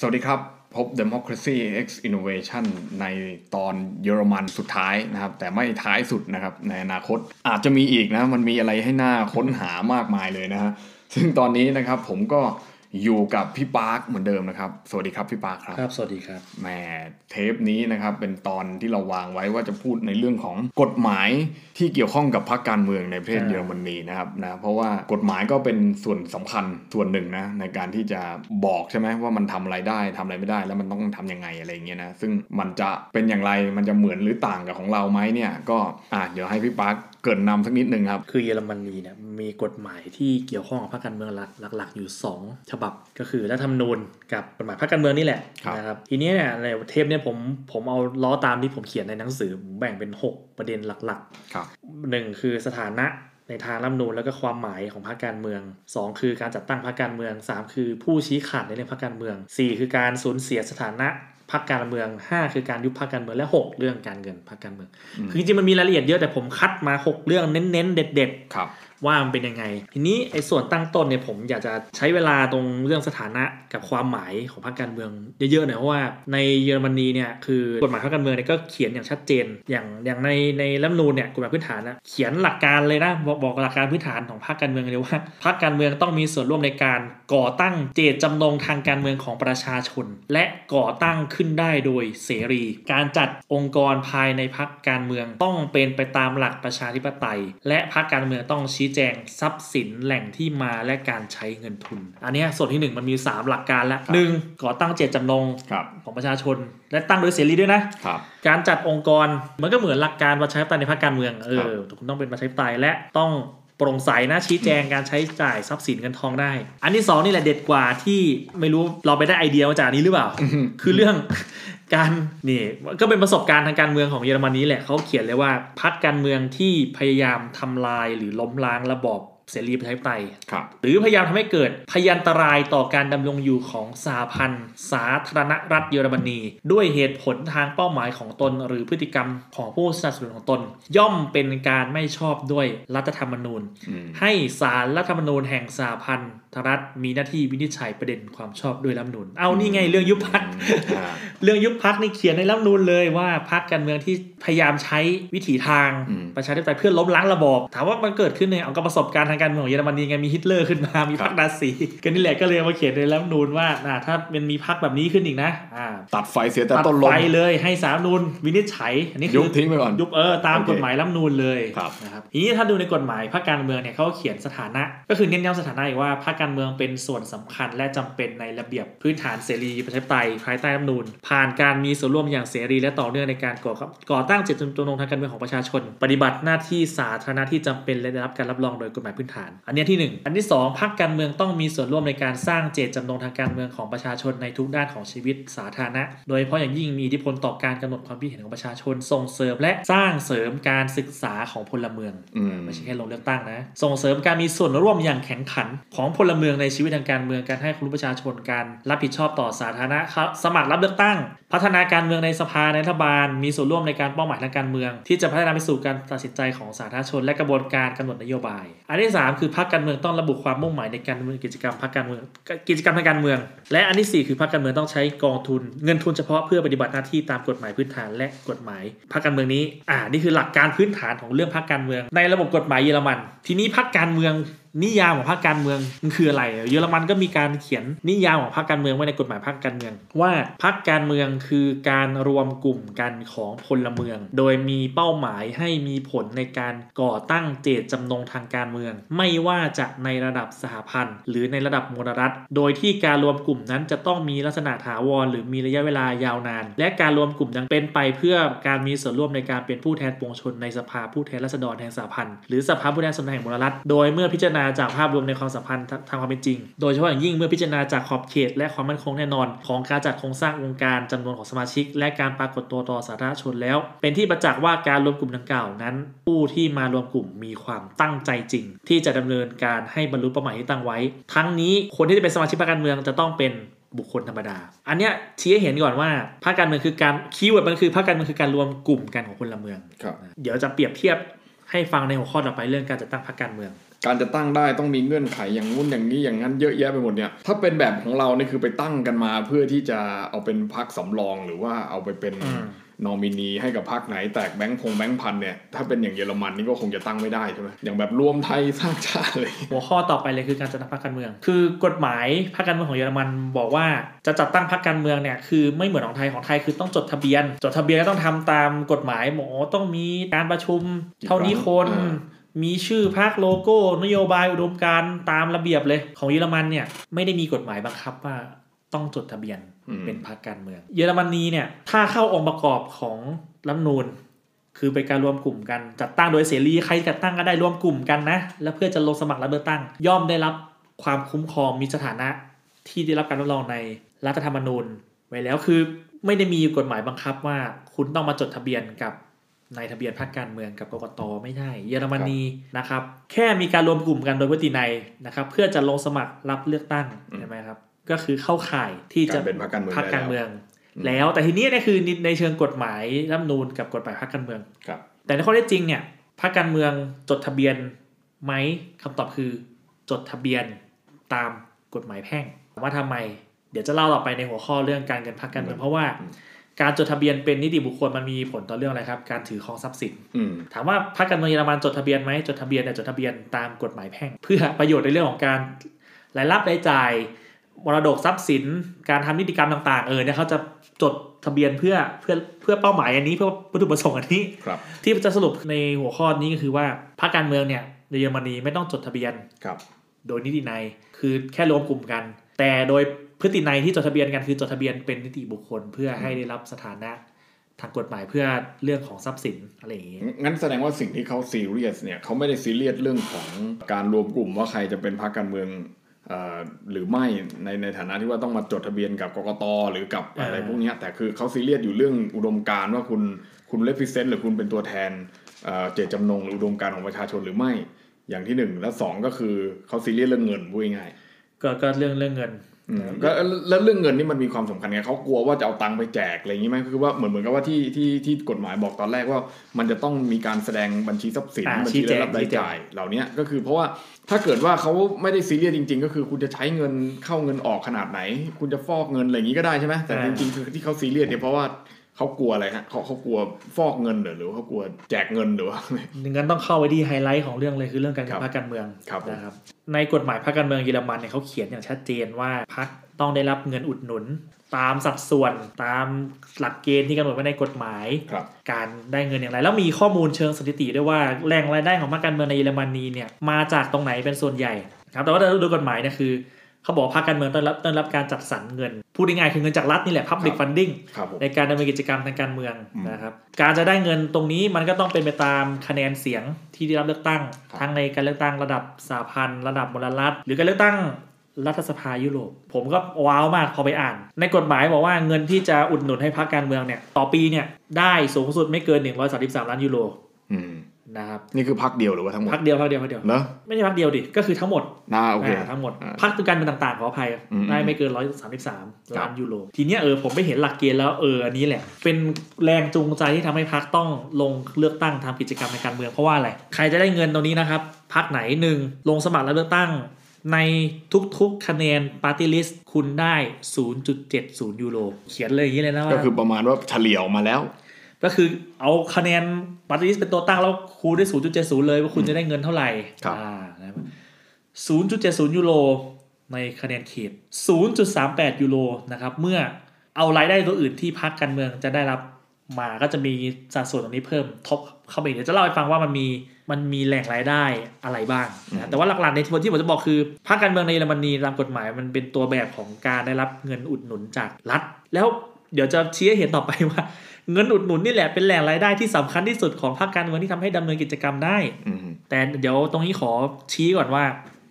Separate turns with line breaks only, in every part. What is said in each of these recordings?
สวัสดีครับ พบ Democracy X Innovation ในตอนเยอรมันสุดท้ายนะครับ แต่ไม่ท้ายสุดนะครับ ในอนาคตอาจจะมีอีกนะ มันมีอะไรให้หน่าค้นหามากมายเลยนะฮะซึ่งตอนนี้นะครับผมก็ อยู่กับพี่ปาร์คเหมือนเดิมนะครับ สวัสดีครับพี่ปาร์คครับ
ครับ สวัสดีครับ
แหมเทปนี้นะครับเป็นตอนที่เราวางไว้ว่าจะพูดในเรื่องของกฎหมายที่เกี่ยวข้องกับพรรคการเมืองในประเทศ
ใช่
เยอรมนีนะครับนะเพราะว่ากฎหมายก็เป็นส่วนสำคัญส่วนหนึ่งนะในการที่จะบอกใช่ไหมว่ามันทำอะไรได้ทำอะไรไม่ได้ แล้วมันต้องทำยังไงอะไรอย่างเงี้ยนะซึ่งมันจะเป็นอย่างไรมันจะเหมือนหรือต่างกับของเราไหมเนี่ยก็อะเดี๋ยวให้พี่ปาร์คเกรินนำสักนิดนึงครับ
คือเยอรมนีเนี่ยมีกฎหมายที่เกี่ยวข้องกับพรรคการเมืองหลักหลักๆอยู่ 2 ฉบับก็คือรัฐธรรมนูญกับกฎหมายพรรคการเมืองนี่แหละ
ครับ
นะครับทีนี้เนี่ยในเทปเนี่ยผมผมเอาล้อตามที่ผมเขียนในหนังสือผมแบ่งเป็น 6 ประเด็นหลัก
ครับ
ๆ1คือสถานะในทางรัฐธรรมนูญแล้วก็ความหมายของพรรคการเมือง 2 คือการจัดตั้งพรรคการเมือง 3 คือผู้ชี้ขาดในเรื่องพรรคการเมือง 4 คือการสูญเสียสถานะพรรคการเมือง 5 คือการยุบพรรคการเมืองและ 6 เรื่องการเงินพรรคการเมือง คือจริงๆมันมีรายละเอียดเยอะแต่ผมคัดมา 6 เรื่องเน้นๆเด็ดๆ
ครับ
ว่ามันเป็นยังไง ทีนี้ไอ้ส่วนตั้งต้นเนี่ยผมอยากจะใช้เวลาตรงเรื่องสถานะกับความหมายของพรรคการเมืองเยอะๆหน่อยเพราะว่าในเยอรมนีเนี่ยคือกฎหมายพรรคการเมืองเนี่ยก็เขียนอย่างชัดเจน อย่างอย่างในในรัฐมนูญเนี่ยกฎหมายพื้นฐานนะเขียนหลักการเลยนะบอกบอกหลักการพื้นฐานของพรรคการเมืองเลยว่าพรรคการเมืองต้องมีส่วนร่วมในการก่อตั้งเจตจำนงทางการเมืองของประชาชน และก่อตั้งขึ้นได้โดยเสรี การจัดองค์กรภายในพรรคการเมืองต้องเป็นไปตามหลักประชาธิปไตย และพรรคการเมืองต้องชี้แจงทรัพย์สินแหล่งที่มาและการใช้เงินทุน อันเนี้ยส่วนที่หนึ่งมันมี 3 หลักการละหนึ่งก่อตั้งเจตจำนง
ครับ
ของประชาชน และตั้งโดยเสรีด้วยนะ
ครับ
การจัดองค์กรมันก็เหมือนหลักการประชาธิปไตยในพรรคการเมืองเอ
ครับ
อคุณต้องเป็นประชาธิปไตยและต้องโปร่งใสนะชี้แจงการใช้จ่ายทรัพย์สินเงินทองได้ อันที่สองนี่แหละเด็ดกว่าที่ไม่รู้เราไปได้ไอเดียมาจากอันนี้หรือเปล่า คือเรื่อง การนี่ก็เป็นประสบการณ์ทางการเมืองของเยอรมนีแหละเขาเขียนเลยว่าพรรคการเมืองที่พยายามทำลายหรือล้มล้างระบอบเสรีประชาธิปไตย
ครับ
หรือพยายามทำให้เกิดภยันตรายต่อการดำรงอยู่ของสหพันธ์ สาธารณรัฐเยอรมนี ด้วยเหตุผลทางเป้าหมายของตน หรือพฤติกรรมของผู้สนับสนุนของตน ย่อมเป็นการไม่ชอบด้วยรัฐธรรมนูญ
อืม
ให้ศาลรัฐธรรมนูญแห่งสหพันธ์ รัฐมีหน้าที่วินิจฉัยประเด็นความชอบด้วยรัฐธรรมนูญเอานี่ไงเรื่องยุบพรรค
อ่า
เรื่องยุบพรรคนี่เขียนในรัฐธรรมนูญเลยว่าพรรคการเมืองที่พยายามใช้วิถีทาง
อืม
ประชาธิปไตยเพื่อล้มล้างระบอบถามว่ามันเกิดขึ้นในเอากับประสบการณ์ทางการเมืองของเยอรมนีไงมีฮิตเลอร์ขึ้นมา มีพรรคนาซีก็นี่แหละก็เลยเอามาเขียนในรัฐธรรมนูญว่าอ่าถ้ามันมีพรรคแบบนี้ขึ้นอีกนะอ่า
ตัดไฟเสียแต่
ตัด
ต้นลม
ไฟเลยให้สารรัฐธรรมนูญวินิจฉัยอันนี้คื
ยุ
อบ
ทิ้งไปก่อน
ยุบเออตาม
โอเค
กฎหมายรัฐธรรมนูญเลย
ครับ
นะครับทีนี้ถ้าดูในกฎหมายพรรคการเมืองเนี่ยเขาเขียนสถานะ ก็คือเน้นย้ำสถานะอีกว่าพรรคการเมืองเป็นส่วนสำคัญและจำเป็นในระเบียบพื้นฐานเสรีประชาธิปไตยภายใต้รัฐมนูญผ่านการมีส่วนร่วมอย่างเสรีและต่อเนื่องในการก่อก่อตั้งเจตจำนงทางการเมืองของประชาชน ปฏิบัติหน้าที่สาธารณะที่จำเป็นและได้รับการรับรองโดยกฎหมายพื้นฐาน อันนี้ที่หนึ่งอันที่สองพรรคการเมืองต้องมีส่วนร่วมในการสร้างเจตจำนงทางการเมืองของประชาชนในทุกด้านของชีวิตสาธารณะ โดยเฉพาะอย่างยิ่งมีอิทธิพลต่อการกำหนดความคิดเห็นของประชาชนส่งเสริมและสร้างเสริมการศึกษาของพลเมืองไม่ใช่แค่ลงเลือกตั้งนะ ส่งเสริมการมีส่วนร่วมอย่างแข็งขันของพลเมืองในชีวิตทางการเมืองการให้ความรู้ประชาชนการรับผิดชอบต่อสาธารณะสมัครรับเลือกตั้ง พัฒนาการเมืองในสภาในรัฐบาล มีส่วนร่วมในการเป้าหมายทางการเมือง ที่จะพัฒนาไปสู่การตัดสินใจของสาธารณชนและกระบวนการกำหนดนโยบาย อันที่สามคือพรรคการเมืองต้องระบุความมุ่งหมายในการดำเนินกิจกรรมพรรคการเมืองกิจกรรมทางการเมือง และอันที่สี่คือพรรคการเมืองต้องใช้กองทุน เงินทุนเฉพาะเพื่อปฏิบัติหน้าที่ตามกฎหมายพื้นฐานและกฎหมายพรรคการเมืองนี้อ่านี่คือหลักการพื้นฐานของเรื่องพรรคการเมือง ในระบบกฎหมายเยอรมัน ทีนี้พรรคการเมือง นิยามของพรรคการเมืองมันคืออะไร เยอรมันก็มีการเขียนนิยามของพรรคการเมืองไว้ในกฎหมายพรรคการเมือง ว่าพรรคการเมืองคือการรวมกลุ่มกันของพลเมือง โดยมีเป้าหมายให้มีผลในการก่อตั้งเจตจำนงทางการเมือง ไม่ว่าจะในระดับสหพันธ์ หรือในระดับมลรัฐ โดยที่การรวมกลุ่มนั้นจะต้องมีลักษณะถาวร หรือมีระยะเวลายาวนาน และการรวมกลุ่มยังเป็นไปเพื่อการมีส่วนร่วมในการเป็นผู้แทนปวงชนในสภาผู้แทนราษฎรแห่งสหพันธ์หรือสภาผู้แทนราษฎรแห่งมลรัฐ โดยเมื่อพิจารณาจากภาพรวมในความสัมพันธ์ทางความเป็นจริง โดยเฉพาะอย่างยิ่งเมื่อพิจารณาจากขอบเขต และความมั่นคงแน่นอน ของการจัดโครงสร้างองค์การจำนวนของสมาชิก และการปรากฏตัวต่อสาธารณชนแล้ว เป็นที่ประจักษ์ว่าการรวมกลุ่มดังกล่าวนั้น ผู้ที่มารวมกลุ่มมีความตั้งใจจริง ที่จะดำเนินการให้บรรลุเป้าหมายที่ตั้งไว้ ทั้งนี้คนที่จะเป็นสมาชิกพรรคการเมืองจะต้องเป็นบุคคลธรรมดา อันเนี้ยชี้ให้เห็นก่อนว่าพรรคการเมืองคือการ keyword มันคือพรรคการเมืองคือการรวมกลุ่มกันของพลเมือง
ครับ
เดี๋ยวจะเปรียบเทียบให้ฟังในหัวข้อต่อไปเรื่องการจัดตั้งพรรคการเมือง
การจะตั้งได้ต้องมีเงื่อนไขอย่างงู้นอย่างนี้อย่างนั้นเยอะแยะไปหมดเนี่ยถ้าเป็นแบบของเรานี่คือไปตั้งกันมาเพื่อที่จะเอาเป็นพรรคสำรองหรือว่าเอาไปเป็น
อืม
นอมินีให้กับพรรคไหนแตกแบงค์พงแบงค์พันเนี่ยถ้าเป็นอย่างเยอรมันนี่ก็คงจะตั้งไม่ได้ใช่ไหมอย่างแบบรวมไทยสร้างชาติเลย
หัวข้อต่อไปเลยคือการจัดตั้งพรรคการเมือง คือกฎหมายพรรคการเมืองของเยอรมันบอกว่าจะจัดตั้งพรรคการเมืองเนี่ยคือไม่เหมือนของไทยของไทยคือต้องจดทะเบียน จดทะเบียนก็ต้องทำตามกฎหมายหมอต้องมีการประชุม เท่านี้คน
อ่า
มีชื่อพรรคโลโก้ นโยบายอุดมการณ์ตามระเบียบเลย ของเยอรมันเนี่ยไม่ได้มีกฎหมายบังคับว่าต้องจดทะเบียนเป็นพรรคการเมือง เยอรมนีเนี่ยถ้าเข้าองค์ประกอบของรัฐนูญคือเป็นการรวมกลุ่มกันจัดตั้งโดยเสรีใครจัดตั้งก็ได้รวมกลุ่มกันนะ แล้วเพื่อจะลงสมัครรับเลือกตั้ง ย่อมได้รับความคุ้มครองมีสถานะที่ได้รับการรับรองในรัฐธรรมนูญ ไว้แล้วคือไม่ได้มีกฎหมายบังคับว่าคุณต้องมาจดทะเบียนกับ ในทะเบียนพรรคการเมืองกับกกตไม่ใช่ เยอรมนีนะครับ แค่มีการรวมกลุ่มกันโดยวิธีในยนะครับเพื่อจะลงสมัครรับเลือกตั้ง
อืม
ใช่ไหมครับ ก็คือเข้าข่ายที่จะ
การเป็นพรรคการเมือง
พรรคการ
ได้แล้ว
เมือง
อืม
แล้วแต่ทีนี้เนี่ยคือในเชิงกฎหมายรัฐธรรมนูญกับกฎหมายพรรคการเมือง
ครับ
แต่ในข้อเท็จจริงเนี่ยพรรคการเมืองจดทะเบียนไหมคำตอบคือจดทะเบียนตามกฎหมายแพ่งว่าทำไม เดี๋ยวจะเล่าต่อไปในหัวข้อเรื่องการเงินพรรคการเมืองเพราะว่า การจดทะเบียนเป็นนิติบุคคลมันมีผลต่อเรื่องอะไรครับ การถือครองทรัพย์สิน
อืม
ถามว่าพรรคการเมืองเยอรมันจดทะเบียนไหมจดทะเบียนแต่จดทะเบียนตามกฎหมายแพ่ง เพื่อประโยชน์ในเรื่องของการรายรับรายจ่ายมรดกทรัพย์สิน การทำนิติกรรมต่างๆ เออเนี่ยเขาจะจดทะเบียนเพื่อเพื่อเพื่อเป้าหมายอันนี้เพื่อวัตถุประสงค์อันนี้
ครับ
ที่จะสรุปในหัวข้อนี้ก็คือว่าพรรคการเมืองเนี่ยในเยอรมนีไม่ต้องจดทะเบียน
ครับ
โดยนิตินัยคือแค่รวมกลุ่มกัน แต่โดย พฤตินัยที่จดทะเบียนกันคือจดทะเบียนเป็นนิติบุคคล เพื่อให้ได้รับสถานะทางกฎหมายเพื่อเรื่องของทรัพย์สินอะไรอย่างนี้
งั้นแสดงว่าสิ่งที่เขาซีเรียสเนี่ยเขาไม่ได้ซีเรียสเรื่องของการรวมกลุ่มว่าใครจะเป็นพรรคการเมืองหรือไม่ในในฐานะที่ว่าต้องมาจดทะเบียนกับกกตหรือกับอะไรพวกนี้แต่คือเขาซีเรียสอยู่เรื่องอุดมการณ์ว่าคุณคุณ represent หรือคุณเป็นตัวแทนเจตจำนงหรืออุดมการณ์ของประชาชนหรือไม่อย่างที่หนึ่งและสองก็คือเขาซีเรียสเรื่องเงินพูดง่ายๆ
ก็ก็เรื่องเรื่องเงิน
อืมก็แล้วเรื่องเงินนี่มันมีความสำคัญไงเขากลัวว่าจะเอาตังค์ไปแจกอะไรอย่างนี้ไหมคือว่าเหมือนเหมือนกับว่าที่ที่ที่กฎหมายบอกตอนแรกว่า มันจะต้องมีการแสดงบัญชีทรัพย์สิน
อ่า
บัญ
ชี
ชี้
แจง
รายรับ
ชี้แจงราย
จ่ายเหล่านี้ก็คือเพราะว่าถ้าเกิดว่าเขาไม่ได้ซีเรียสจริง ๆ ก็คือคุณจะใช้เงินเข้าเงินออกขนาดไหน คุณจะฟอกเงินอะไรอย่างนี้ก็ได้ใช่ไหมแต่จริงๆคือที่เขาซีเรียสเนี่ยเพราะว่า เขากลัวอะไรฮะเขาเขากลัวฟอกเงินเหรอหรือว่าเขากลัวแจกเงินหรือว่า
งั้นต้องเข้าไปที่ไฮไลท์ของเรื่องเลยคือเรื่องการ
ครับ
เงินพรรคการเมือง
ครับผม
นะครับในกฎหมายพรรคการเมืองเยอรมันเนี่ยเขาเขียนอย่างชัดเจนว่าพรรคต้องได้รับเงินอุดหนุน ตามสัดส่วนตามหลักเกณฑ์ที่กำหนดไว้ในกฎหมาย
ครับ
การได้เงินอย่างไร แล้วมีข้อมูลเชิงสถิติด้วยว่าแหล่งรายได้ของพรรคการเมืองในเยอรมนีเนี่ยมาจากตรงไหนเป็นส่วนใหญ่ครับแต่ว่าโดยกฎหมายเนี่ยคือ เขาบอกว่าพรรคการเมืองต้องรับต้องรับการจัดสรรเงิน พูดง่ายๆคือเงินจากรัฐนี่แหละ public
ครับ
funding
ครับผม
ในการดำเนินกิจกรรมทางการเมือง
อืม
นะครับ การจะได้เงินตรงนี้มันก็ต้องเป็นไปตามคะแนนเสียงที่ได้รับเลือกตั้ง
ครับ
ทั้งในการเลือกตั้งระดับสหพันธ์ระดับมลรัฐ หรือการเลือกตั้งรัฐสภายุโรปผมก็ว้าวมากพอไปอ่าน ในกฎหมายบอกว่าเงินที่จะอุดหนุนให้พรรคการเมืองเนี่ยต่อปีเนี่ยได้สูงสุดไม่เกิน 133 ล้านยูโร
อืม
นะครับ
นี่คือพรรคเดียวหรือว่าทั้งหมด
พรรคเดียวพรรคเดียวพรรคเดียว
เนอะ
ไม่ใช่พรรคเดียวดิก็คือทั้งหมด
น่าโอเค
อ่าทั้งหมด
อ่า
พรรคการเมืองต่างๆขออภัย
อืม
ได้ไม่เกิน133
ครั
ล้านยูโรทีเนี้ยเออผมไปเห็นหลักเกณฑ์แล้วเอออันนี้แหละ เป็นแรงจูงใจที่ทำให้พรรคต้องลงเลือกตั้งทำกิจกรรมในการเมืองเพราะว่าอะไรใครจะได้เงินตรงนี้นะครับพรรคไหนหนึ่งลงสมัครแล้วเลือกตั้งในทุกๆ คะแนนปาร์ตี้ลิสต์คุณได้ 0.70 ยูโร เขียนเลยอย่างนี้เลยนะว่า
ก็คือประมาณว่าเฉลี่ยออกมาแล้ว
ก็คือเอาคะแนนปาร์ตี้ลิสต์เป็นตัวตั้งแล้วคูณด้วย 0.70 เลยว่าคุณจะได้เงินเท่าไหร่
ครับ
อ่านะครับ0.70 ยูโรในคะแนนเขต 0.38 ยูโรนะครับ เมื่อเอารายได้ตัวอื่นที่พรรคการเมืองจะได้รับมาก็จะมีสัดส่วนตรงนี้เพิ่มทบเข้าไปอีกเดี๋ยวจะเล่าให้ฟังว่ามันมีมันมีแหล่งรายได้อะไรบ้างนะแต่ว่าหลักๆในที่ผมจะบอกคือพรรคการเมืองในเยอรมนีตามกฎหมายมันเป็นตัวแบบของการได้รับเงินอุดหนุนจากรัฐ แล้วเดี๋ยวจะชี้ให้เห็นต่อไปว่า เงินอุดหนุนนี่แหละเป็นแหล่งรายได้ที่สำคัญที่สุดของพรรคการเมืองที่ทำให้ดำเนินกิจกรรมได้
อืม
แต่เดี๋ยวตรงนี้ขอชี้ก่อนว่า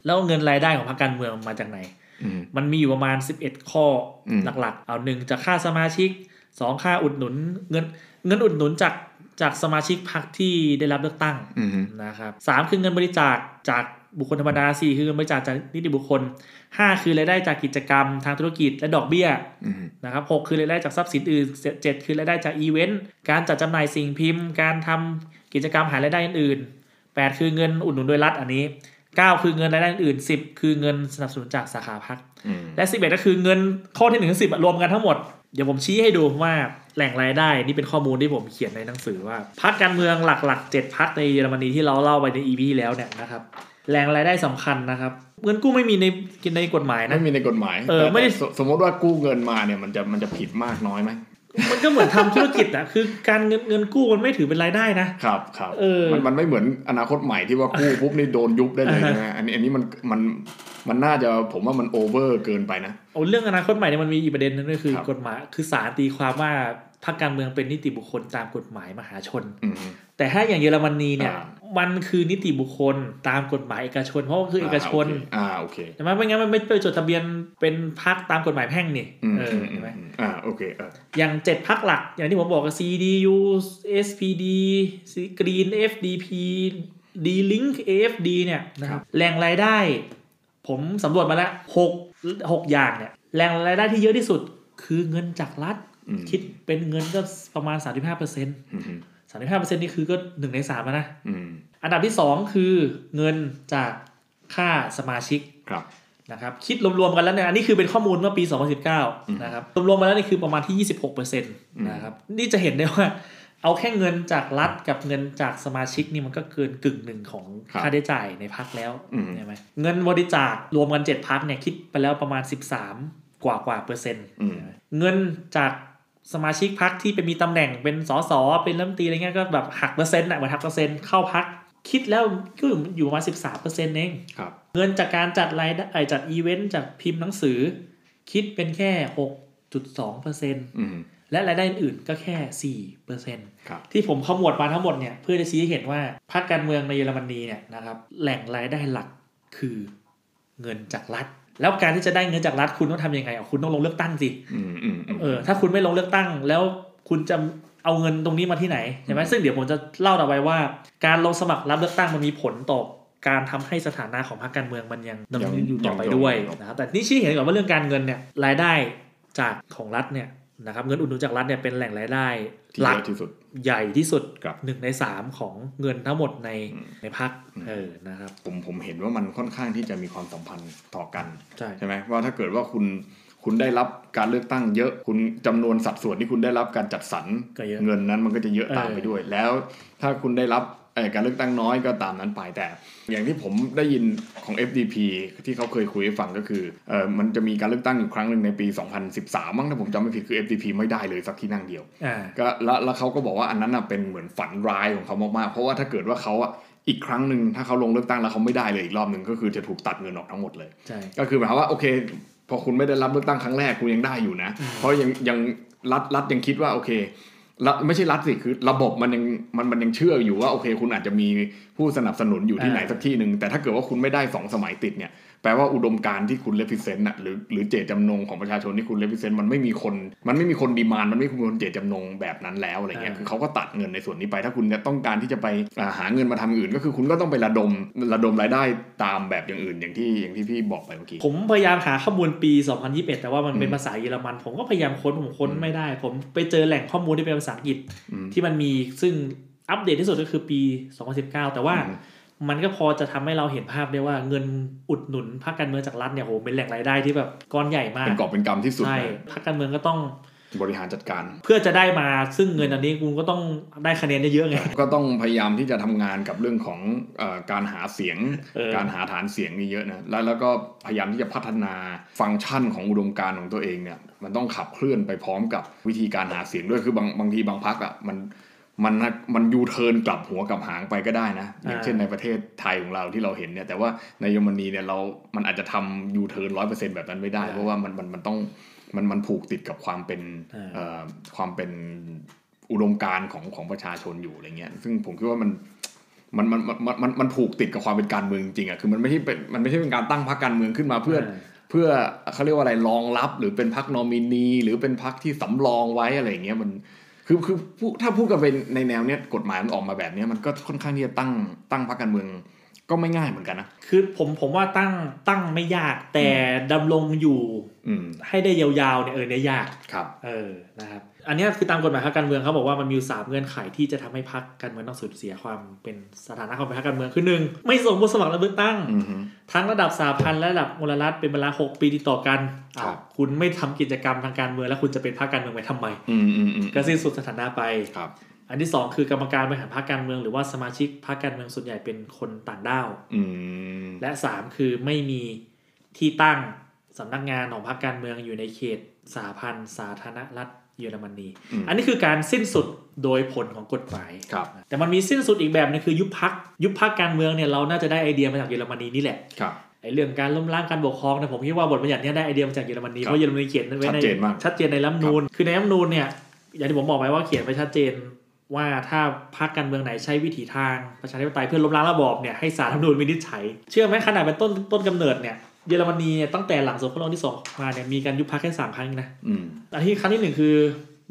แล้วเงินรายได้ของพรรคการเมืองมาจากไหน
อืม
มันมีอยู่ประมาณ 11 ข้ออ
ม
หลักๆ เอาหนึ่งจากค่าสมาชิกสองค่าอุดหนุนเงินเงินอุดหนุนจากจากสมาชิกพรรคที่ได้รับเลือกตั้ง
อืม
นะครับสามคือเงินบริจาคจาก บุคคลธรรมดาสี่คือเงินบริจาคจากนิติบุคคลห้าคือรายได้จากกิจกรรมทางธุรกิจและดอกเบี้ย
อืม
นะครับหกคือรายได้จากทรัพย์สินอื่นเจ็ดคือรายได้จากอีเวนต์การจัดจำหน่ายสิ่งพิมพ์ การทำกิจกรรมหารายได้อื่นๆแปดคือเงินอุดหนุนโดยรัฐอันนี้ 9 คือเงินรายได้อื่น 10 คือเงินสนับสนุนจากสาขาพัก
อืม
และ 11 ก็คือเงินข้อที่1นึ่งถึงสิรวมกันทั้งหมด เดี๋ยวผมชี้ให้ดูว่า แหล่งรายได้นี่เป็นข้อมูลที่ผมเขียนในหนังสือว่าพักการเมืองหลักๆ7พักในเยอรมนีที่เราเล่าไปใน EP ที่แล้วเนี่ยนะครับแหล่งรายได้สำคัญนะครับ เงินกู้ไม่มีในในกฎหมายนะ
ไม่มีในกฎหมาย
เออ
แต่
ไม่ได้
สสมมติว่ากู้เงินมาเนี่ยมันจะมันจะผิดมากน้อยไหม
มันก็เหมือนทำธุรกิจอะคือการเงินเงินกู้มันไม่ถือเป็นรายได้นะ
ครับครับ
เออ
มันมันไม่เหมือนอนาคตใหม่ที่ว่ากู้ปุ๊บนี่โดนยุบได้เลย
อ่าฮะ
ใช่ไหมอันนี้อันนี้มันมันมันน่าจะผมว่ามันโอเวอร์เกินไปนะ
โอ้เรื่องอนาคตใหม่เนี่ยมันมีอีกประเด็นนึงก็คือ
ครับ
กฎหมายคือศาลตีความว่า พรรคการเมืองเป็นนิติบุคคลตามกฎหมายมหาชน
อืม
แต่ถ้าอย่างเยอรมนีเนี่ย
อ่า
มันคือนิติบุคคลตามกฎหมายเอกชน เพราะว่าคือเอกชน
อ่าโอเค
ใช่ไหมไม่งั้นมันไม่ไปจดทะเบียนเป็นพรรคตามกฎหมายแพ่งนี่
อืม
เอ
อื
อ
มอื
ใช่
ม
ไหม
อืมอ่าโอเคเออ
อย่างเจ็ดพรรคหลัก อย่างที่ผมบอกกับ CDU SPD Green FDP D-Link AFD เนี่ยนะครับแหล่งรายได้ ผมสำรวจมาแล้วหกหกอย่างเนี่ยแหล่งรายได้ที่เยอะที่สุดคือเงินจากรัฐ
อืม
คิดเป็นเงินก็ประมาณ 35%เปอร์เซ็นต์
อืมอืม
สามสิบห้าเปอร์เซ็นต์นี่คือก็หนึ่งในสามแล้วนะ
อืม
อันดับที่สองคือเงินจากค่าสมาชิก
ครับ
นะครับคิดรวมๆกันแล้วเนี่ยอันนี้คือเป็นข้อมูลเมื่อปี 2019นะครับรวมๆมาแล้วนี่คือประมาณที่ 26%นะครับนี่จะเห็นได้ว่า เอาแค่เงินจากรัฐกับเงินจากสมาชิกนี่มันก็เกินกึ่งหนึ่งของ
ครับ
ค่าใช้จ่ายในพรรคแล้ว
อืม
ใช่ไหมเงินบริจาครวมกัน7พรรคเนี่ยคิดไปแล้วประมาณ 13 กว่ากว่าเปอร์เซ็นต์
อืม
เงินจาก สมาชิกพรรคที่ไปมีตำแหน่งเป็นสสเป็นรัฐมนตรีอะไรเงี้ยก็แบบหักเปอร์เซ็นต์อะเหมือนหักเปอร์เซ็นต์เข้าพรรคคิดแล้วก็อยู่ประมาณ13เปอร์เซ็นต์เอง
ครับ
เงินจากการจัดรายได้เอ่อจัดอีเวนต์จากพิมพ์หนังสือ คิดเป็นแค่6.2เปอร์เซ็นต์
อืม
และรายได้อื่นๆก็แค่4เปอร์เซ็นต์
ครับ
ที่ผมขมวดมาทั้งหมดเนี่ยเพื่อจะชี้ให้เห็นว่าพรรคการเมืองในเยอรมนีเนี่ยนะครับแหล่งรายได้หลักคือเงินจากรัฐ แล้วการที่จะได้เงินจากรัฐคุณต้องทำยังไงอะคุณต้องลงเลือกตั้งสิ
อืมอืมอืม
เออถ้าคุณไม่ลงเลือกตั้ง แล้วคุณจะเอาเงินตรงนี้มาที่ไหนใช่ไหมซึ่งเดี๋ยวผมจะเล่าต่อไปว่า การลงสมัครรับเลือกตั้งมันมีผลต่อการทำให้สถานะของพรรคการเมืองมันยังดำเนินอยู่ต่อไปด้วยนะครับแต่นี่ชี้เห็นก่อนว่าเรื่องการเงินเนี่ยรายได้จากของรัฐเนี่ย นะครับเงินอุดหนุนจากรัฐเนี่ยเป็นแหล่งรายได้
ที่
หลั
เย
ก
อะที่สุด
ใหญ่ที่สุด
ครับ
หนึ่งในสามของเงินทั้งหมดใน
อืม
ในพักเออนะครับ
ผมผมเห็นว่ามันค่อนข้างที่จะมีความสัมพันธ์ต่อกัน
ใช่
ใช่ไหมว่าถ้าเกิดว่าคุณคุณได้รับการเลือกตั้งเยอะคุณจำนวนสัดส่วนที่คุณได้รับการจัดสรร
ก็เยอะ
เงินนั้นมันก็จะเยอะตาม
เออ
ไปด้วย แล้วถ้าคุณได้รับเอ่อ การเลือกตั้งน้อยก็ตามนั้นไปแต่ อย่างที่ผมได้ยินของ FDP ที่เขาเคยคุยให้ฟังก็คือเออมันจะมีการเลือกตั้งอยู่ครั้งหนึ่งในปี 2013 มั้งถ้าผมจำไม่ผิดคือ FDP ไม่ได้เลยสักที่นั่งเดียว
อ่า
ก็แล้วแล้วเขาก็บอกว่าอันนั้นน่ะเป็นเหมือนฝันร้ายของเขามากๆ เพราะว่าถ้าเกิดว่าเขาอะอีกครั้งหนึ่งถ้าเขาลงเลือกตั้งแล้วเขาไม่ได้เลยอีกรอบหนึ่งก็คือจะถูกตัดเงินออกทั้งหมดเลย
ใช่
ก็คือหมายความว่าโอเคพอคุณไม่ได้รับเลือกตั้งครั้งแรกคุณยังได้อยู่นะ เพราะยังยังรัฐรัฐยังคิดว่าโอเครัฐ ไม่ใช่รัฐสิคือระบบมันยังมันมันยังเชื่ออยู่ว่าโอเค คุณอาจจะมีผู้สนับสนุนอยู่ที่ไหนสักที่หนึ่งแต่ถ้าเกิดว่าคุณไม่ได้สองสมัยติดเนี่ย แปลว่าอุดมการณ์ที่คุณ represent อะหรือหรือเจตจำนงของประชาชนที่คุณ represent มันไม่มีคน มันไม่มีคน demand มันไม่มีคนเจตจำนงแบบนั้นแล้วอะไรเงี้ย
อ่า
คือเขาก็ตัดเงินในส่วนนี้ไป ถ้าคุณจะต้องการที่จะไปอ่าหาเงินมาทำอย่างอื่น ก็คือคุณก็ต้องไประดมระดมรายได้ตามแบบอย่างอื่น อย่างที่อย่างที่พี่บอกไปเมื่อกี้
ผมพยายามหาข้อมูลปี 2021 แต่ว่ามันเป็น
อืม
ภาษาเยอรมัน ผมก็พยายามค้นผมค้นไม่ได้ ผมไปเจอแหล่งข้อมูลที่เป็นภาษาอังกฤษ
อืม
ที่มันมีซึ่งอัปเดตที่สุดก็คือปี 2019 แต่ว่า
อื ม
มันก็พอจะทำให้เราเห็นภาพได้ว่าเงินอุดหนุนพรรคการเมืองจากรัฐเนี่ยโหเป็นแหล่งรายได้ที่แบบก้อนใหญ่มาก
เป็นกอบเป็นกำที่สุด
ใช่
นะ
พรรคการเมืองก็ต้อง
บริหารจัดการ
เพื่อจะได้มาซึ่งเงินอันนี้คุณก็ต้องได้คะแนนเยอะๆไง
ก็ต้องพยายามที่จะทำงานกับเรื่องของเออการหาเสียง
เออ
การหาฐานเสียงนี่เยอะนะแล้วแล้วก็พยายามที่จะพัฒนาฟังก์ชันของอุดมการณ์ของตัวเองเนี่ยมันต้องขับเคลื่อนไปพร้อมกับวิธีการหาเสียงด้วยคือบางบางทีบางพักอะมัน มันมันยูเทิร์นกลับหัวกลับหางไปก็ได้นะอย่างเช่นในประเทศไทยของเราที่เราเห็นเนี่ยแต่ว่าในเยอรมนีเนี่ยเรามันอาจจะทำยูเทิร์นร้อยเปอร์เซ็นต์แบบนั้นไม่ได้ เพราะว่ามันมันมันต้องมันมันผูกติดกับความเป็น
อ่า
เอ่อความเป็นอุดมการณ์ของของประชาชนอยู่อะไรเงี้ยซึ่งผมคิดว่ามันมันมันมันมันมันผูกติดกับความเป็นการเมืองจริงๆอะคือมันไม่ใช่เป็นมันไม่ใช่เป็นการตั้งพรรคการเมืองขึ้นมาเพื่อ
อ่า
เพื่อเขาเรียกว่าอะไรรองรับหรือเป็นพรรคนอมินี หรือเป็นพรรคที่สำรองไว้อะไรเงี้ยมัน คือคือถ้าพูดกันไปในแนวเนี้ยกฎหมายมันออกมาแบบเนี้ยมันก็ค่อนข้างที่จะตั้งตั้งพรรคการเมือง ก็ไม่ง่ายเหมือนกันนะ
คือผมผมว่าตั้งตั้งไม่ยากแต่ดำรงอยู่
อืม
ให้ได้ยาวๆเนี่ยเออเนี่ยยาก
ครับ
เออนะครับอันเนี้ยคือตามกฎหมายพรรคการเมืองเขาบอกว่ามันมีอยู่สามเงื่อนไขที่จะทำให้พรรคการเมืองต้องสูญเสียความเป็นสถานะความเป็นพรรคการเมืองคือหนึ่งไม่ส่งผู้สมัครรับเลือกตั้ง
อืมฮึ
ทั้งระดับสาพันธ์และระดับมลรัฐเป็นเวลา6ปีติดต่อกัน
ครับ
อ้าวคุณไม่ทำกิจกรรมทางการเมืองแล้วคุณจะเป็นพรรคการเมืองไปทำไม
อืมอืมอืม
ก็สิ้นสุดสถานะไป
ครับ
อันที่สองคือกรรมการบริหารพรรคการเมือง หรือว่าสมาชิกพรรคการเมืองส่วนใหญ่เป็นคนต่างด้าว
อืม
และสามคือไม่มีที่ตั้งสำนักงานของพรรคการเมืองอยู่ในเขตสหพันธ์สาธารณรัฐเยอรมนี
อืม
อันนี้คือการสิ้นสุดโดยผลของกฎหมาย
ครับ
แต่มันมีสิ้นสุดอีกแบบนึงคือยุบพักยุบพักการเมืองเนี่ยเราน่าจะได้ไอเดียมาจากเยอรมนีนี่แหละ
ครับ
ไอเรื่องการล้มล้างการปกครองเนี่ยผมคิดว่าบทบัญญัติเนี้ได้ไอเดียมาจากเยอรมนี
ครับ
เพราะเยอรมนีเขียนไว้ใน
ชัดเจนมาก
ชัดเจนในรัฐธรรมนูญคือในรัฐธรรมนูญเนี่ยอย่างที่ผมบอกไปว่าเขียนไว้ชัดเจน ว่าถ้าพรรคการเมืองไหนใช้วิถีทางประชาธิปไตยเพื่อล้มล้างระบอบเนี่ยให้ศาลรัฐธรรมนูญวินิจฉัย เชื่อไหมขนาดเป็นต้นต้นกำเนิดเนี่ยเยอรมนีเนี่ยตั้งแต่หลังสงครามโลกที่สองมาเนี่ยมีการยุบพรรคแค่สามครั้งเองนะ
อืม
อันที่ครั้งที่หนึ่งคือ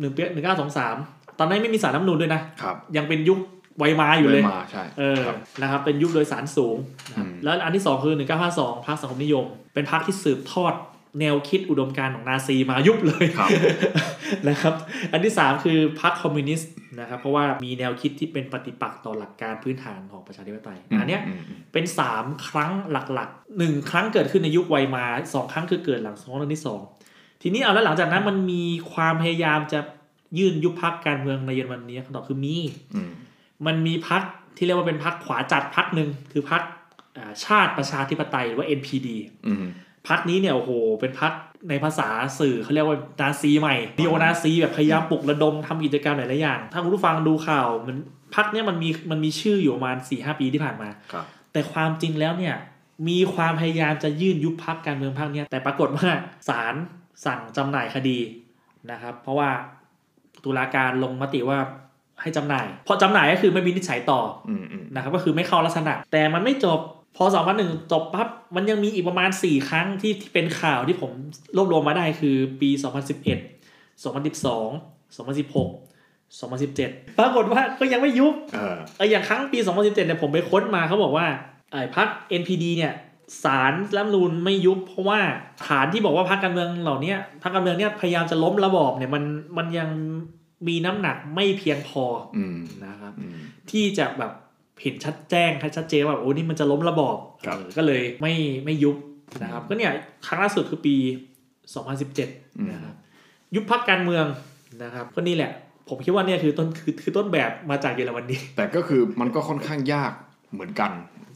หนึ่งเปียหนึ่งเก้าสองสามตอนนั้นไม่มีสารรัฐธรรมนูญด้วยนะ
ครับ
ยังเป็นยุคไวมาอยู่เลย
มาใช่
เออ
ครับ
นะครับเป็นยุคโดยสารสูงนะครับ
อืม
แล้วอันที่สองคือ1952พรรคสังคมนิยม เป็นพรรคที่สืบทอด แนวคิดอุดมการณ์ของนาซีมายุบเลย
ครับ
นะครับอันที่สามคือพรรคคอมมิวนิสต์นะครับเพราะว่ามีแนวคิดที่เป็นปฏิปักษ์ต่อหลักการพื้นฐานของประชาธิปไตยอันเนี้ย
มอืม
เป็นสามครั้งหลักๆหนึ่งครั้งเกิดขึ้นในยุคไวมาสองครั้งคือเกิดหลังสงครามโลกที่สองทีนี้เอาแล้วหลังจากนั้นมันมีความพยายามจะยื่นยุบพักการเมืองในเยอรมนีคำตอบคือมี
อืม
มันมีพักที่เรียกว่าเป็นพักขวาจัดพักหนึ่งคือพักชาติประชาธิปไตยหรือว่า NPD
อืม
พักนี้เนี่ยโอ้โหเป็นพักในภาษาสื่อเขาเรียกว่านาซีใหม่นีโอนาซีแบบพยายามปลุกระดมทำกิจกรรมหลายๆอย่าง ถ้าคุณผู้ฟังดูข่าวมันพักเนี้ยมันมีมันมีชื่ออยู่ประมาณ4ีหปีที่ผ่านมา
ครับ
แต่ความจริงแล้วเนี่ยมีความพยายามจะยื่นยุบพักการเมืองพักเนี้ยแต่ปรากฏว่าศาลสั่งจำหน่ายคดีนะครับ เพราะว่าตุลาการลงมติว่าให้จำหน่ายพอจำหน่ายก็คือไม่วินิจฉัยต่อ
อืมอืม
นะครับก็คือไม่เข้าลักษณะ แต่มันไม่จบ พอ 2001 จบปั๊บมันยังมีอีกประมาณ 4 ครั้งที่ที่เป็นข่าวที่ผมรวบรวมมาได้คือปี 2011 2012 2016 2017 ปรากฏว่าก็ยังไม่ยุบ
เออ
เอออย่างครั้งปี 2017เนี่ยผมไปค้นมาเขาบอกว่าไอ้พัก NPD เนี่ยสารรัฐธรรมนูญไม่ยุบเพราะว่าฐานที่บอกว่าพรรคการเมืองเหล่านี้พรรคการเมืองเนี่ยพยายามจะล้มระบอบเนี่ยมันมันยังมีน้ำหนักไม่เพียงพอ
อืม
นะครับ
อืม
ที่จะแบบ เห็นชัดแจ้งชัดเจนว่าโอ้นี่มันจะล้มระบอบ
ครับ
เออก็เลยไม่ไม่ยุบนะครับ ก็เนี่ยครั้งล่าสุดคือปี 2017นะครับยุบพักการเมืองนะครับก็นี่แหละ ผมคิดว่าเนี่ยคือต้นคือคือต้นแบบมาจากเยอรมนี
แต่ก็คือมันก็ค่อนข้างยากเหมือนกัน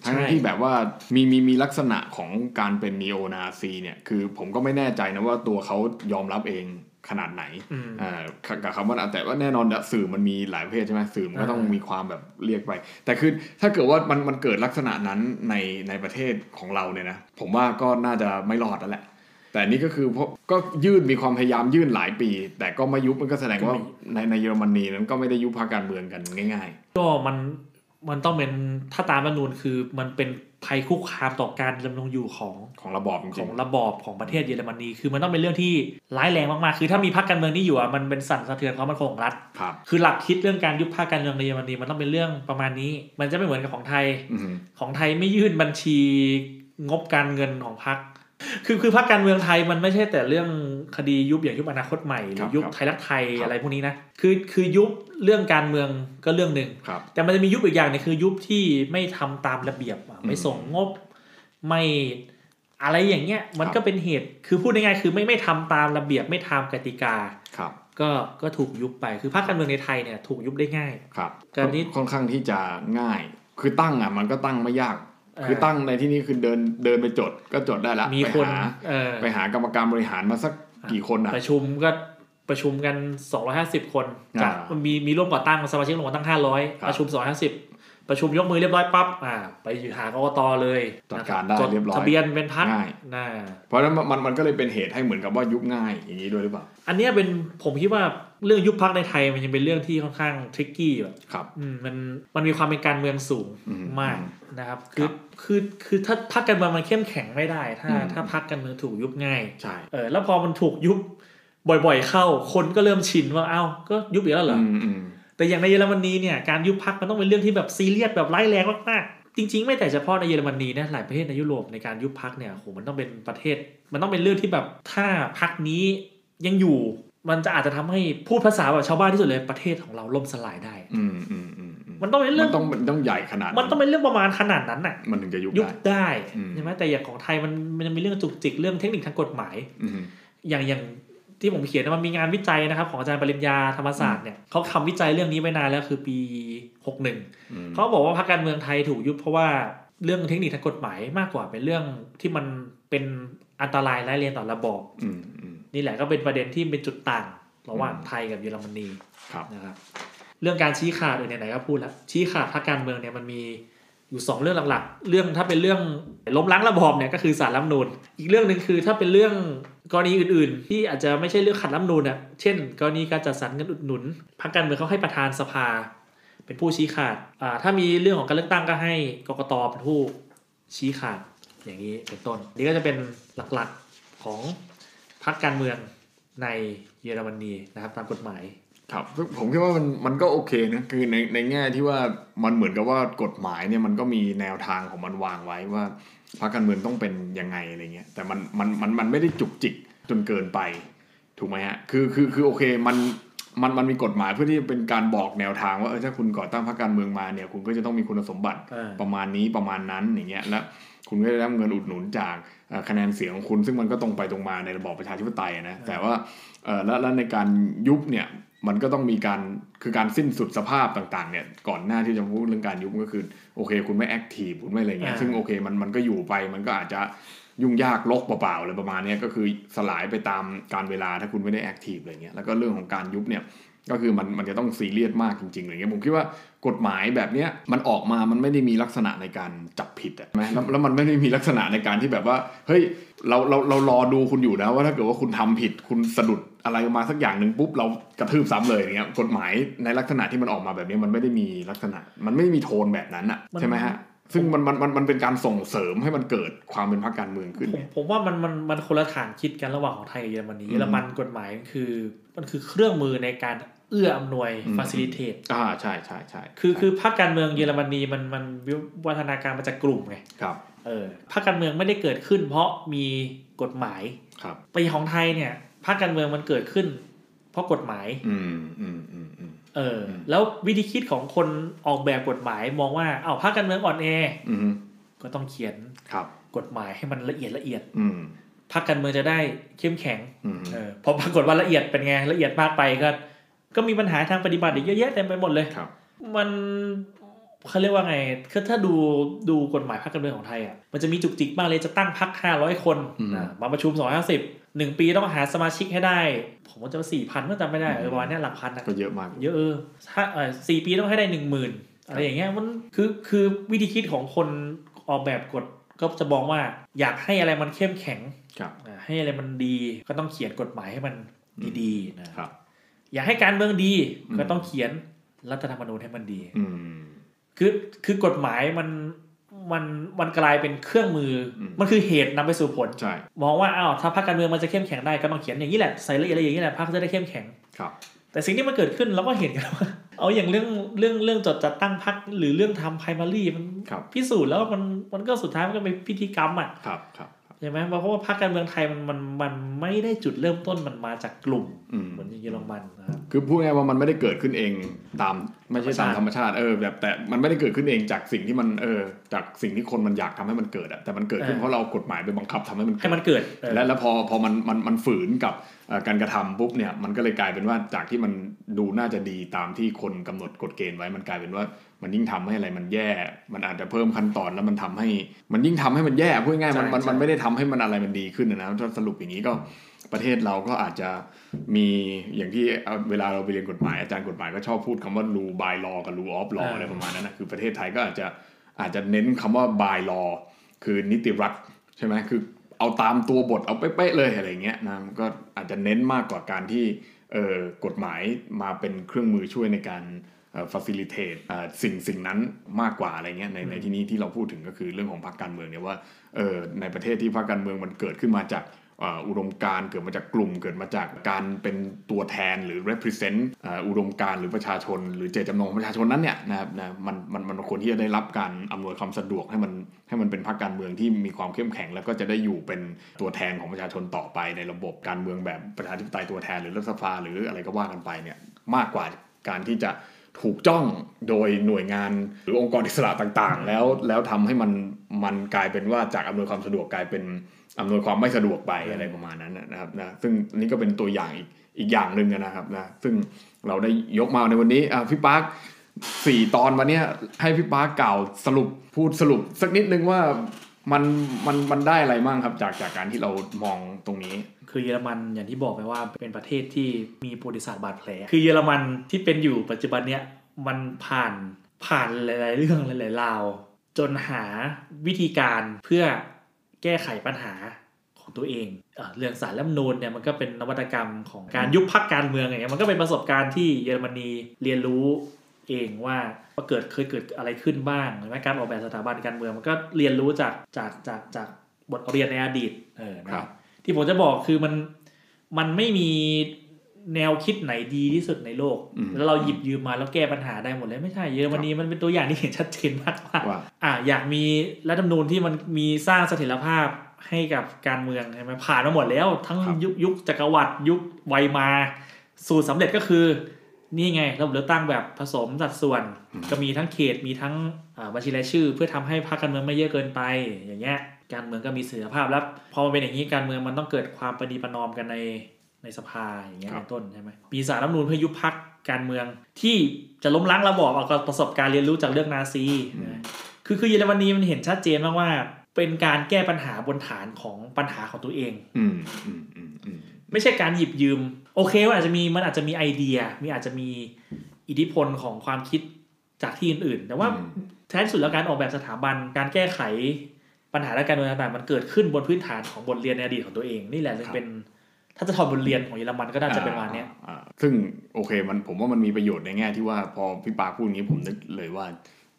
ทั้ง
ใช่
ที่แบบว่ามีมีมีลักษณะของการเป็นนีโอนาซีเนี่ย คือผมก็ไม่แน่ใจนะว่าตัวเขายอมรับเอง ขนาดไหน
อืม
อ่ากับคำว่าแต่ว่าแน่นอนอะสื่อมันมีหลายประเภทใช่ไหมสื่อมันก็ต้อง
อ่ามี
มีความแบบเรียกไป แต่คือถ้าเกิดว่ามันมันเกิดลักษณะนั้นในในประเทศของเราเนี่ยนะผมว่าก็น่าจะไม่รอดแล้วแหละ แต่นี่ก็คือเพราะก็ยื่นมีความพยายามยื่นหลายปี แต่ก็ไม่ยุบมันก็แสดงว่าในในเยอรมนีนั้นก็ไม่ได้ยุบพรรคการเมืองกันง่าย
ก็มัน มันต้องเป็นถ้าตามรัฐธรรมนูญคือมันเป็นภัยคุกคามต่อการดำรงอยู่ของ
ๆของระบอบจ
ข
ริ
องงระบอบของประเทศเยอรมนีคือมันต้องเป็นเรื่องที่ร้ายแรงมากๆ คือถ้ามีพรรคการเมืองนี่อยู่อะมันเป็นสั่นสะเทือนความมั่นคงของรัฐ
ๆครับ
คือหลักคิดเรื่องการยุบพรรคการเมืองในเยอรมนีมันต้องเป็นเรื่องประมาณนี้ มันจะไม่เหมือนกับของไทย
อืม
ของไทยไม่ยื่นบัญชีงบการเงินของพรรค คือคือพรรคการเมืองไทยมันไม่ใช่แต่เรื่องคดียุบอย่างยุบอนาคตใหม่หรือยุบไทยรักไทยอะไรพวกนี้นะคือคือยุบเรื่องการเมืองก็เรื่องหนึ่ง
ครับ
แต่มันจะมียุบอีกอย่างหนึงคือยุบที่ไม่ทำตามระเบียบอะไม่ส่งงบไม่อะไรอย่างเงี้ยมันก็เป็นเหตุคือพูดง่ายๆคือไม่ไม่ทำตามระเบียบไม่ทำกติกา
ครับ
ก็ก็ถูกยุบไปคือพรรคการเมืองในไทยเนี่ยถูกยุบได้ง่าย
ครับ
การที่
ค่อนข้างที่จะง่าย คือตั้งอะมันก็ตั้งไม่ยาก
เอ่อ
คือตั้งในที่นี้คือเดินเดินไปจดก็จดได้ละ
มี
ไป
คน
หา
เออ
ไปหากรรมการบริหารมาสักกี่คนอะ
ประชุมก็ประชุมกัน 250 คนจาก
อ่า
มีมีร่วมก่อตั้งสมาชิกร่วมก่อตั้ง
ครับ
500 ประชุม 250 ประชุมยกมือเรียบร้อยปั๊บอ่าไปอยู่หากกตเลย
จัดการได้
จด
เรียบร้อย
ทะเบียนเป็นพัก
ง่าย
นะ
เพราะฉะนั้นมันมันมันก็เลยเป็นเหตุให้เหมือนกับว่ายุบง่ายอย่างนี้ด้วยหรือเปล่า
อันเนี้ยเป็นผมคิดว่า เรื่องยุบพักในไทยมันยังเป็นเรื่องที่ค่อนข้างทริกกี้แบบ
ครับ
อืมมันมันมีความเป็นการเมืองสูง
อืม
มากนะครับ
ค
คื
รั
อบคือคือถ้าพักการเมืองมันเข้มแข็งไม่ได้ ถ้า
อืม
ถ้าพักการเมืองถูกยุบง่าย
ใช่
เออแล้วพอมันถูกยุบบ่อยๆ เข้า คนก็เริ่มชินว่าเอ้าก็ยุบอีกแล้วเหรอ
อื
อ
มอืม
แต่อย่างในเยอรมนีเนี่ยการยุบพักมันต้องเป็นเรื่องที่แบบซีเรียสแบบร้ายแรงมากๆจริง ๆ ไม่แต่เฉพาะในเยอรมนีนะหลายประเทศในยุโรปในการยุบพักเนี่ยโหมันต้องเป็นประเทศ มันต้องเป็นเรื่องที่แบบถ้าพักนี้ยังอยู่ มันจะอาจจะทำให้พูดภาษาแบบชาวบ้านที่สุดเลยประเทศของเราล่มสลายได้
อืมอืมอืมอืม
มันต้องเป็นเรื่
มั
อง
นต้องมันต้องใหญ่ขนาด
มันต้องเป็นเรื่องประมาณขนาดนั้นน่ะ
มันถึงจะยุบ
ยุบ
ได้
ได้
อืม
ใช่ไหมแต่อย่างของไทยมันมันจะมีเรื่องจุกจิกเรื่องเทคนิคทางกฎหมาย
อืม
อย่างอย่างที่ผมเขียนนะมันมีงานวิจัยนะครับ ของอาจารย์ปริญญาธรรมศาสตร์เนี่ยเขาทำวิจัยเรื่องนี้ไว้นานแล้วคือปี61
อืม
เขาบอกว่าพรรคการเมืองไทยถูกยุบเพราะว่าเรื่องเทคนิคทางกฎหมายมากกว่าเป็นเรื่องที่มันเป็นอันตรายร้ายแรงต่อระบอบ
อืมอืม
นี่แหละก็เป็นประเด็นที่เป็นจุดต่าง ระหว่าง
อืม
ไทยกับเยอรมนี
ครับ
นะครับ เรื่องการชี้ขาดเออไหนๆก็พูดแล้วชี้ขาดพรรคการเมืองเนี่ยมันมีอยู่สองเรื่องหลักๆ เรื่องถ้าเป็นเรื่องล้มล้างระบอบเนี่ยก็คือสารรัฐธรรมนูญอีกเรื่องหนึ่งคือถ้าเป็นเรื่องกรณีอื่นๆ ที่อาจจะไม่ใช่เรื่องขัดรัฐธรรมนูญอะเช่น กรณีการจัดสรรเงินอุดหนุนพรรคการเมืองเขาให้ประธานสภา เป็นผู้ชี้ขาดอ่าถ้ามีเรื่องของการเลือกตั้งก็ให้กกตเป็นผู้ชี้ขาดอย่างนี้เป็นต้น นี่ก็จะเป็นหลักๆของ พรรคการเมืองในเยอรมนีนะครับตามกฎหมาย
ครับซึ่งผมคิดว่ามันมันก็โอเคนะคือในในแง่ที่ว่ามันเหมือนกับว่ากฎหมายเนี่ยมันก็มีแนวทางของมันวางไว้ว่าพรรคการเมืองต้องเป็นยังไงอะไรเงี้ยแต่มันมันมันมันไม่ได้จุกจิกจนเกินไป ถูกไหมฮะคือคือคือโอเคมันมันมันมีกฎหมายเพื่อที่จะเป็นการบอกแนวทางว่าเออถ้าคุณก่อตั้งพรรคการเมืองมาเนี่ยคุณก็จะต้องมีคุณสมบัติ
อ่า
ประมาณนี้ประมาณนั้นอย่างเงี้ยและ คุณก็ได้รับเงินอุดหนุนจากเอ่อคะแนนเสียงของคุณซึ่งมันก็ตรงไปตรงมาในระบอบประชาธิปไตยนะแต่ว่าเอ่อแล้วแล้วในการยุบเนี่ยมันก็ต้องมีการคือการสิ้นสุดสภาพต่างๆเนี่ยก่อนหน้าที่จะพูดเรื่องการยุบก็คือโอเค คุณไม่ active คุณไม่อะไรเงี้ย
อ่า
ซึ่งโอเคมันมันก็อยู่ไปมันก็อาจจะยุ่งยากรกเปล่าๆอะไรประมาณเนี้ยก็คือสลายไปตามกาลเวลาถ้าคุณไม่ได้ active อะไรเงี้ยแล้วก็เรื่องของการยุบเนี่ย ก็คือมันมันจะต้องซีเรียสมากจริงๆอะไรเงี้ยผมคิดว่ากฎหมายแบบเนี้ยมันออกมามันไม่ได้มีลักษณะในการจับผิดอะใช่ไหมแล้วแล้วมันไม่ได้มีลักษณะในการที่แบบว่าเฮ้ยเราเราเรารอดูคุณอยู่นะว่าถ้าเกิดว่าคุณทำผิดคุณสะดุดอะไรมาสักอย่างหนึ่งปุ๊บเรากระทืบซ้ำเลยอย่างเงี้ยกฎหมายในลักษณะที่มันออกมาแบบนี้มันไม่ได้มีลักษณะ มันไม่มีโทนแบบนั้นอะใช่ไหมฮะ ซึ่งมันมันมันมันเป็นการส่งเสริมให้มันเกิดความเป็นพรรคการเมืองขึ้น
ผมผมว่ามันมันมันคนละฐานคิดกันระหว่างของไทยกับเยอรมนี
อืม
เยอรมันกฎหมายคือมันคือเครื่องมือในการเอื้ออำนวย
อืม
facilitate
อ่าใช่ใช่ใช่
คือคือพรรคการเมืองเยอรมนีมันมันวิวัฒนาการมาจากกลุ่มไง
ครับ
เออพรรคการเมืองไม่ได้เกิดขึ้น เพราะมีกฎหมาย
ครับ
ไปของไทยเนี่ยพรรคการเมืองมันเกิดขึ้น เพราะกฎหมาย
อืมอืมอืมอืม
เอออ แล้ววิธีคิดของคนออกแบบกฎหมายมองว่า เอาพรรคการเมืองอ่อนแอ
อืม
ก็ต้องเขียน
ครับ
กฎหมายให้มันละเอียดละเอียด
อืม
พรรคการเมืองจะได้เข้มแข็ง
อืม
เออพอปรากฏว่าละเอียดเป็นไงละเอียดมากไปก็ ก็มีปัญหาทางปฏิบัติอีกเยอะแยะเต็มไปหมดเลย
ครับ
มันเขาเรียกว่าไงคือถ้าดูดูกฎหมายพรรคการเมืองของไทยอะ มันจะมีจุกจิกมากเลยจะตั้งพรรคห้าร้อยคน
อืม
อะมาประชุมสองห้าสิบ หนึ่งปีต้องหาสมาชิกให้ได้ ผมว่าจะสี่พันก็จำไม่ได้เออประมาณเนี้ยหลักพันนะ
ก็เยอะมาก
เยอะเออถ้าเออสี่ปีต้องให้ได้หนึ่งหมื่นอะไรอย่างเงี้ยมันคือคือวิธีคิดของคนออกแบบกฎก็จะมองว่าอยากให้อะไรมันเข้มแข็ง
ครับ
อ่าให้อะไรมันดีก็ต้องเขียนกฎหมายให้มันดีๆนะครับ
ครับ
อยากให้การเมืองดี
อืม
ก็ต้องเขียนรัฐธรรมนูญให้มันดี
อืม
คือคือกฎหมายมัน มันมันกลายเป็นเครื่องมืออ
ม
มันคือเหตุนำไปสู่ผล
ใช่
มองว่าอ้าวถ้าพรรคการเมืองมันจะเข้มแข็งได้ก็ต้องเขียนอย่างนี้แหละใส่ละเอียดละเอียดอย่างนี้แหละพรรคจะได้เข้มแข็ง
ครับ
แต่สิ่งที่มันเกิดขึ้นเราก็เห็นกันว่าเอาอย่างเรื่องเรื่องเรื่องจดจัดตั้งพรรคหรือเรื่องทำ primary มัน
ครับ
พิสูจน์แล้วมันมันก็สุดท้ายมันก็เป็นพิธีกรรมอะ
ครับครับครับ
ใช่ไหมเพราะว่าพรรคการเมืองไทยมันมันมันไม่ได้จุดเริ่มต้นมันมาจากกลุ่ม
อืม
เหมือนเยอรมันนะครับ
คือพูดง่ายๆว่ามันไม่ได้เกิดขึ้นเองตามไม่ใช่ตาม
ธ
ธ
ร
ร
ร
ร
ม
ม
ชาติ
ชาติเออแบบแต่มันไม่ได้เกิดขึ้นเองจากสิ่งที่มันเออจากสิ่งที่คนมันอยากทำให้มันเกิดอะแต่มันเกิดขึ้น
เออ
เพราะเราเอากฎหมายไปบังคับทำให้มัน
ให้
เกิด
มันเกิดเออ
และแล้วพอพอมันมันมันฝืนกับเอ่อการกระทำปุ๊บเนี่ยมันก็เลยกลายเป็นว่าจากที่มันดูน่าจะดีตามที่คนกำหนดกฎเกณฑ์ไว้มันกลายเป็นว่ามันยิ่งทำให้อะไรมันแย่ มันอาจจะเพิ่มขั้นตอนแล้วมันทำให้ มันยิ่งทำให้มันแย่พูดง่ายๆมันมัน
ใช่
มันไม่ได้ทำให้มันอะไรมันดีขึ้นนะนะถ้าสรุปอย่างนี้ก็ประเทศเราก็อาจจะมีอย่างที่เอาเวลาเราไปเรียนกฎหมายอาจารย์กฎหมายก็ชอบพูดคำว่า rule by law กับ rule of law อะไรประมาณนั้นนะคือประเทศไทยก็อาจจะอาจจะเน้นคำว่า by law คือนิติรัฐใช่ไหมคือเอาตามตัวบทเอาเป๊ะๆเลยอะไรเงี้ยนะมันก็อาจจะเน้นมากกว่าการที่เอ่อกฎหมายมาเป็นเครื่องมือช่วยในการ เอ่อ facilitate เอ่อสิ่งสิ่งนั้นมากกว่าอะไรเงี้ยในในที่นี้ที่เราพูดถึงก็คือเรื่องของพรรคการเมืองเนี่ยว่าเออในประเทศที่พรรคการเมืองมันเกิดขึ้นมาจากอ่าอุดมการณ์เกิดมาจากกลุ่ม เกิดมาจากการเป็นตัวแทนหรือ represent อ่าอุดมการณ์หรือประชาชน หรือเจตจำนงของประชาชนนั้นเนี่ยนะครับนะมันมันมันควรที่จะได้รับการอำนวยความสะดวกให้มันให้มันเป็นพรรคการเมืองที่มีความเข้มแข็ง แล้วก็จะได้อยู่เป็นตัวแทนของประชาชนต่อไปในระบบการเมืองแบบประชาธิปไตยตัวแทนหรือรัฐสภาหรืออะไรก็ว่ากันไปเนี่ยมากกว่าการที่จะ ถูกจ้องโดยหน่วยงานหรือองค์กรอิสระต่างๆ แล้วแล้วทำให้มันมันกลายเป็นว่าจากอำนวยความสะดวกกลายเป็นอำนวยความไม่สะดวกไปอะไรประมาณนั้นนะครับนะซึ่งนี่ก็เป็นตัวอย่างอีกอีกอย่างหนึ่งนะครับนะซึ่งเราได้ยกมาในวันนี้อะพี่ปาร์คสี่ตอนวันนี้ให้พี่ปาร์คกล่าวสรุปพูดสรุปสักนิดนึงว่ามันมันมันได้อะไรบ้างครับจากจากการที่เรามองตรงนี้
คือเยอรมันอย่างที่บอกไปว่าเป็นประเทศที่มีประวัติศาสตร์บาดแผล คือเยอรมันที่เป็นอยู่ปัจจุบันเนี้ยมันผ่านผ่านหลาย ๆ เรื่องหลาย ๆ ราว จนหาวิธีการเพื่อแก้ไขปัญหาของตัวเองเอเรื่องสารรัฐธรรมนูญเนี่ยมันก็เป็นนวัตกรรมของการยุบพักการเมืองอย่างเงี้ยมันก็เป็นประสบการณ์ที่เยอรมนีเรียนรู้เองว่าว่าเกิดเคยเกิดอะไรขึ้นบ้างหรือว่าการออกแบบสถาบันการเมืองมันก็เรียนรู้จากจากจากจากบทเรียนในอดีตเออนะ
ครับ
ที่ผมจะบอกคือมันมันไม่มีแนวคิดไหนดีที่สุดในโลก
อืม
แล้วเราหยิบยืมมาแล้วแก้ปัญหาได้หมดเลยไม่ใช่เยอรมนีมันเป็นตัวอย่างที่เห็นชัดเจนมากว่า
ว่า
อะอยากมีรัฐธรรมนูญที่มันมีสร้างเสถียรภาพให้กับการเมืองใช่ไหมผ่านมาหมดแล้ว ทั้ง
ครับ
ยุคยุคจักรวรรดิยุคไวมาสูตรสำเร็จก็คือ นี่ไงระบบเลือกตั้งแบบผสมสัดส่วน ก็มีทั้งเขตมีทั้งอ่าบัญชีรายชื่อ เพื่อทำให้พรรคการเมืองไม่เยอะเกินไปอย่างเงี้ย การเมืองก็มีเสถียรภาพแล้วพอมันเป็นอย่างนี้การเมืองมันต้องเกิดความประนีประนอมกันในในสภาอย่างเงี้ย
ครับ
เป็นต้นใช่ไหมมีสารรัฐธรรมนูญเพื่อยุบพรรคการเมืองที่จะล้มล้างระบอบเอากับประสบการณ์เรียนรู้จากเรื่องนาซีนะคือคือเยอรมนีมันเห็นชัดเจนมากว่า เป็นการแก้ปัญหาบนฐานของปัญหาของตัวเอง
อืมอืมอืมอืม
ไม่ใช่การหยิบยืม โอเคว่าอาจจะมีมันอาจจะมีไอเดีย มีอาจจะมีอิทธิพลของความคิดจากที่อื่นๆ แต่ว่า
อืม
แท้ที่สุดแล้วการออกแบบสถาบันการแก้ไข ปัญหาและการเมืองต่างๆมันเกิดขึ้นบนพื้นฐานของบทเรียนในอดีตของตัวเอง นี่แหละจึงเป็นถ้าจะถอดบทเรียนของเยอรมันก็น่าจะเป็นประมาณเนี้ย
อ่าอ่าซึ่งโอเคมันผมว่ามันมีประโยชน์ในแง่ที่ว่าพอพี่ปาพูดอย่างนี้ผมนึกเลยว่า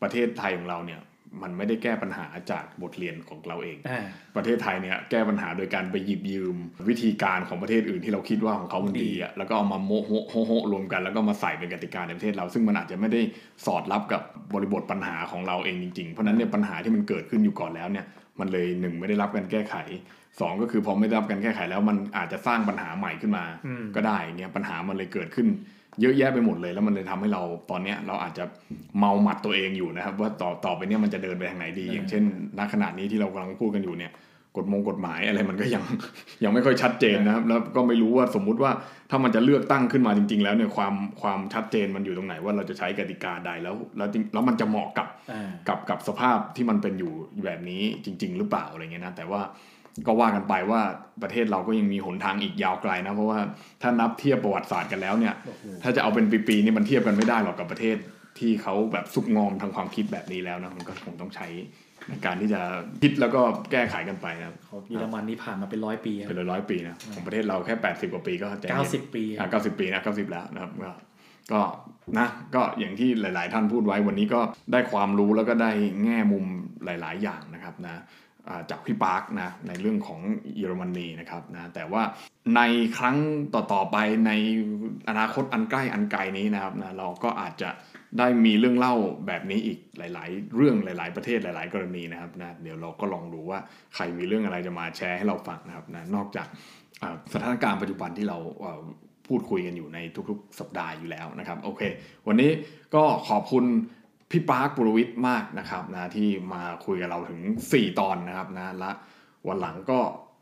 ประเทศไทยของเราเนี่ยมันไม่ได้แก้ปัญหาจากบทเรียนของเราเอง
อ่า
ประเทศไทยเนี่ยแก้ปัญหาโดยการไปหยิบยืม วิธีการของประเทศอื่นที่เราคิดว่าของเขามันดีอะแล้วก็เอามาโมโหโฮโฮรวมกัน แล้วก็มาใส่เป็นกติกาในประเทศเรา ซึ่งมันอาจจะไม่ได้สอดรับกับบริบทปัญหาของเราเองจริงๆ เพราะฉะนั้นเนี่ยปัญหาที่มันเกิดขึ้นอยู่ก่อนแล้วเนี่ย มันเลยหนึ่งไม่ได้รับการแก้ไขสองก็คือพอไม่ได้รับการแก้ไขแล้วมันอาจจะสร้างปัญหาใหม่ขึ้นมา
อืม
ก็ได้เนี่ยปัญหามันเลยเกิดขึ้น เยอะแยะไปหมดเลย แล้วมันเลยทำให้เราตอนเนี้ยเราอาจจะเมาหมัดตัวเองอยู่นะครับ ว่าต่อต่อไปเนี่ยมันจะเดินไปทางไหนดี อย่างเช่นณขณะนี้ที่เรากำลังพูดกันอยู่เนี่ย กฎมงกฎหมายอะไรมันก็ยังยังไม่ค่อยชัดเจนนะครับ แล้วก็ไม่รู้ว่าสมมุติว่าถ้ามันจะเลือกตั้งขึ้นมาจริง ๆ แล้วเนี่ยความความชัดเจนมันอยู่ตรงไหนว่าเราจะใช้กติกาใดแล้ว แล้วจริงแล้วมันจะเหมาะกับ
อ่า
กับกับสภาพที่มันเป็นอยู่แบบนี้จริง ๆ หรือเปล่าอะไรเงี้ยนะแต่ว่าก็ว่ากันไปว่าประเทศเราก็ยังมีหนทางอีกยาวไกลนะ เพราะว่าถ้านับเทียบประวัติศาสตร์กันแล้วเนี่ย
โอ้โห
ถ้าจะเอาเป็นปีๆนี่มันเทียบกันไม่ได้หรอกกับประเทศที่เขาแบบซุกงอมทางความคิดแบบนี้แล้วนะมันก็คงต้องใช้ ในการที่จะคิดแล้วก็แก้ไขกันไปนะครับ
ของเยอรมันนี่ผ่านมาเป็นร้อยปีค
เป็น
รับ
ร้อยๆปีนะของประเทศเราแค่ 80 กว่าปีก็ใจย็น
เก้าสิบปี
อะเก้าสิบปีนะเก้าสิบแล้วนะครับก็ก็นะก็อย่างที่หลาย ๆ ท่านพูดไว้วันนี้ก็ได้ความรู้แล้วก็ได้แง่มุมหลาย ๆ อย่างนะครับนะอ่าจากพี่ปาร์คนะในเรื่องของเยอรมนีนะครับนะแต่ว่าในครั้งต่อ ๆ ไปในอนาคตอันใกล้อันไกลนี้นะครับนะเราก็อาจจะ ได้มีเรื่องเล่าแบบนี้อีกหลาย ๆ เรื่องหลาย ๆ ประเทศหลาย ๆ กรณีนะครับนะเดี๋ยวเราก็ลองดูว่าใครมีเรื่องอะไรจะมาแชร์ให้เราฟังนะครับนะนอกจากสถานการณ์ปัจจุบันที่เราพูดคุยกันอยู่ในทุก ๆ สัปดาห์อยู่แล้วนะครับโอเค วันนี้ก็ขอบคุณพี่ปาร์คปุรวิทย์มากนะครับนะที่มาคุยกับเราถึง 4 ตอนนะครับนะและวันหลังก็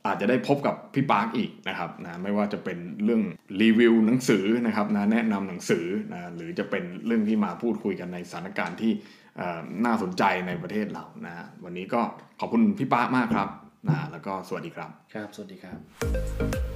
อาจจะได้พบกับพี่ปาร์คอีกนะครับนะไม่ว่าจะเป็นเรื่องรีวิวหนังสือนะครับนะแนะนำหนังสือนะหรือจะเป็นเรื่องที่มาพูดคุยกันในสถานการณ์ที่น่าสนใจในประเทศเรานะวันนี้ก็ขอบคุณพี่ปาร์คมากครับนะแล้วก็สวัสดีครับ
ครับ สวัสดีครับ